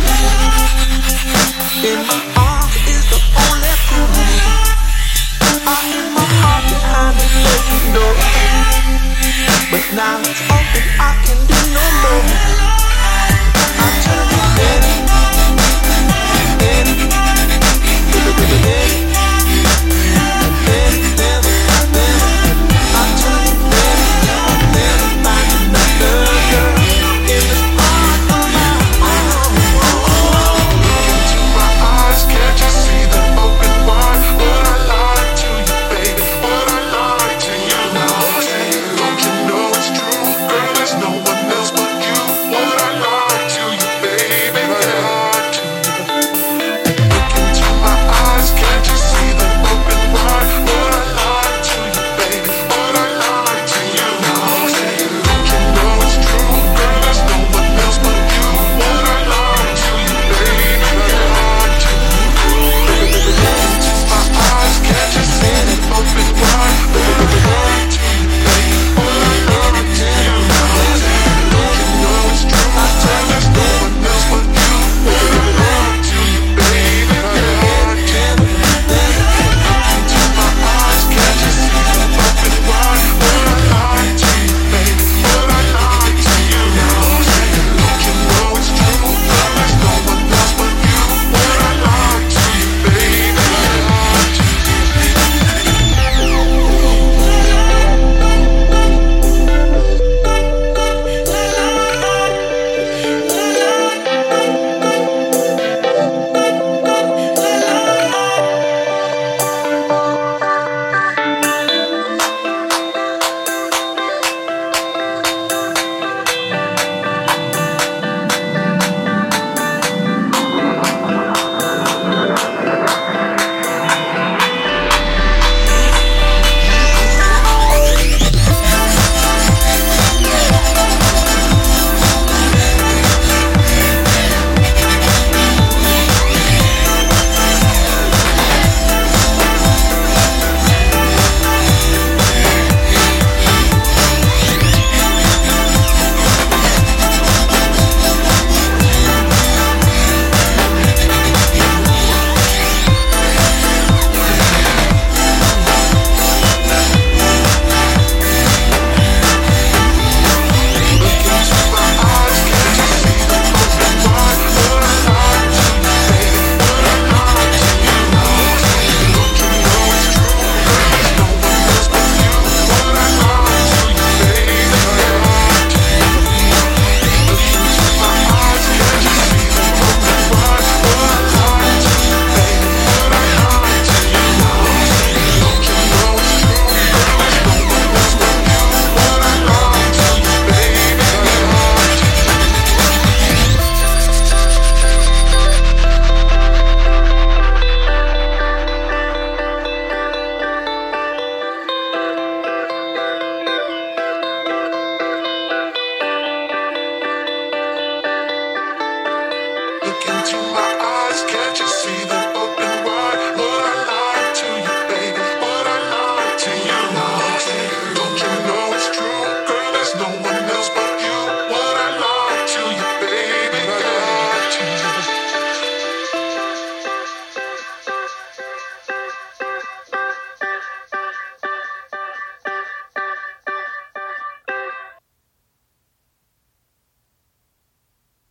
Yeah. into my eyes, can't you see that?